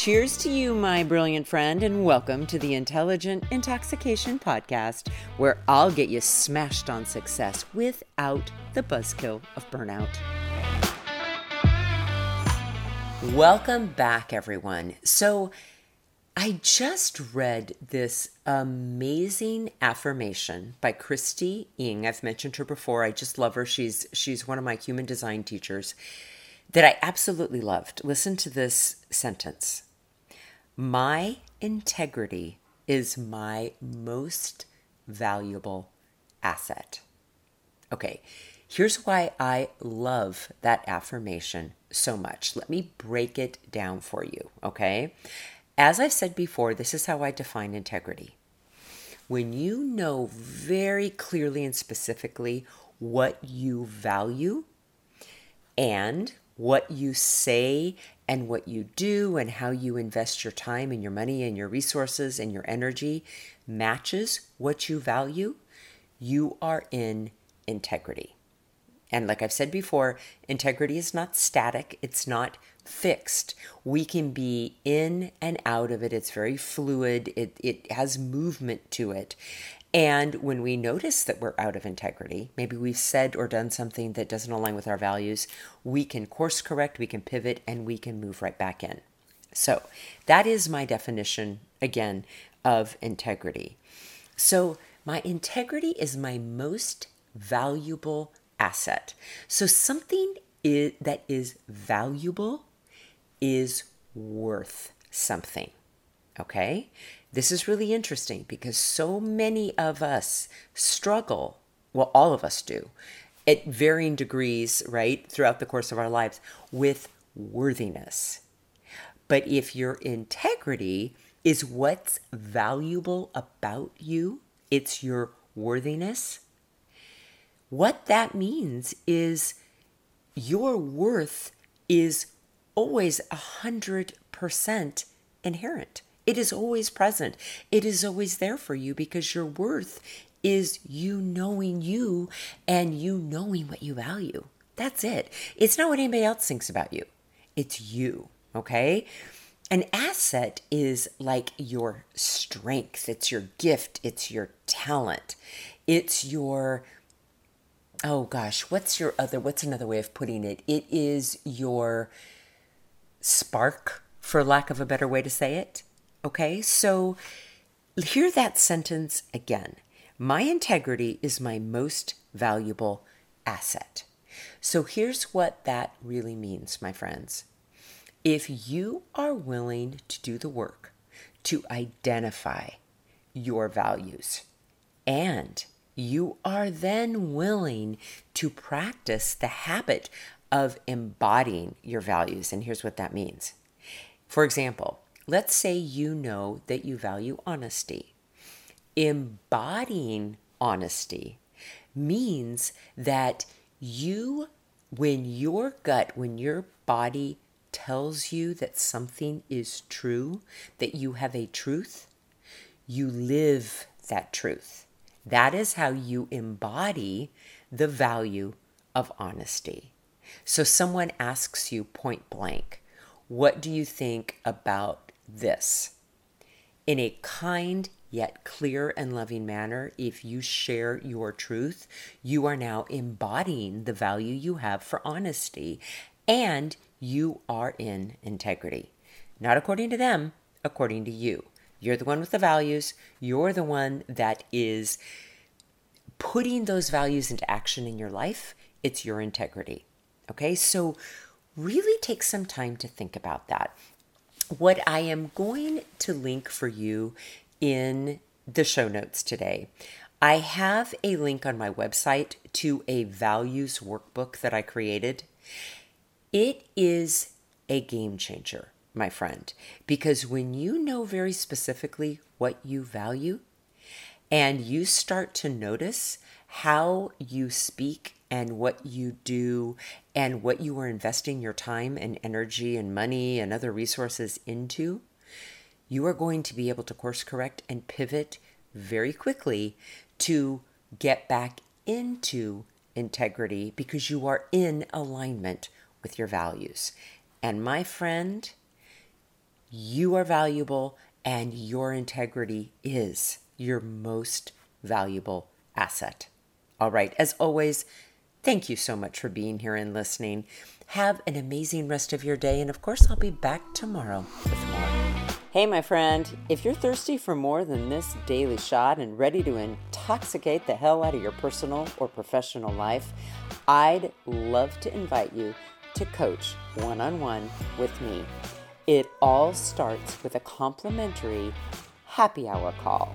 Cheers to you, my brilliant friend, and welcome to the Intelligent Intoxication Podcast, where I'll get you smashed on success without the buzzkill of burnout. Welcome back, everyone. So, I just read this amazing affirmation by Christie Inge. I've mentioned her before. I just love her. She's she's one of my human design teachers that I absolutely loved. Listen to this sentence. My integrity is my most valuable asset. Okay, here's why I love that affirmation so much. Let me break it down for you, okay? As I've said before, this is how I define integrity. When you know very clearly and specifically what you value and what you say and what you do and how you invest your time and your money and your resources and your energy matches what you value, you are in integrity. And like I've said before, integrity is not static, it's not fixed. We can be in and out of it. It's very fluid, it, it has movement to it. And when we notice that we're out of integrity, maybe we've said or done something that doesn't align with our values, we can course correct, we can pivot, and we can move right back in. So that is my definition, again, of integrity. So my integrity is my most valuable asset. So something is, that is valuable is worth something. Okay? This is really interesting because so many of us struggle, well, all of us do, at varying degrees, right, throughout the course of our lives with worthiness. But if your integrity is what's valuable about you, it's your worthiness, what that means is your worth is always a hundred percent inherent. It is always present. It is always there for you because your worth is you knowing you and you knowing what you value. That's it. It's not what anybody else thinks about you, it's you. Okay? An asset is like your strength, it's your gift, it's your talent, it's your oh gosh, what's your other what's another way of putting it? It is your spark, for lack of a better way to say it. Okay, so hear that sentence again. My integrity is my most valuable asset. So here's what that really means, my friends. If you are willing to do the work to identify your values and you are then willing to practice the habit of embodying your values. And here's what that means. For example, Let's say you know that you value honesty. Embodying honesty means that you, when your gut, when your body tells you that something is true, that you have a truth, you live that truth. That is how you embody the value of honesty. So, someone asks you point blank, What do you think about this. In a kind yet clear and loving manner, if you share your truth, you are now embodying the value you have for honesty and you are in integrity. Not according to them, according to you. You're the one with the values, you're the one that is putting those values into action in your life. It's your integrity. Okay, so really take some time to think about that what I am going to link for you in the show notes today. I have a link on my website to a values workbook that I created. It is a game changer, my friend, because when you know very specifically what you value and you start to notice how you speak and what you do and what you are investing your time and energy and money and other resources into, you are going to be able to course correct and pivot very quickly to get back into integrity because you are in alignment with your values. And my friend, you are valuable and your integrity is your most valuable asset. All right, as always, thank you so much for being here and listening. Have an amazing rest of your day, and of course, I'll be back tomorrow with more. Hey, my friend, if you're thirsty for more than this daily shot and ready to intoxicate the hell out of your personal or professional life, I'd love to invite you to coach one on one with me. It all starts with a complimentary happy hour call.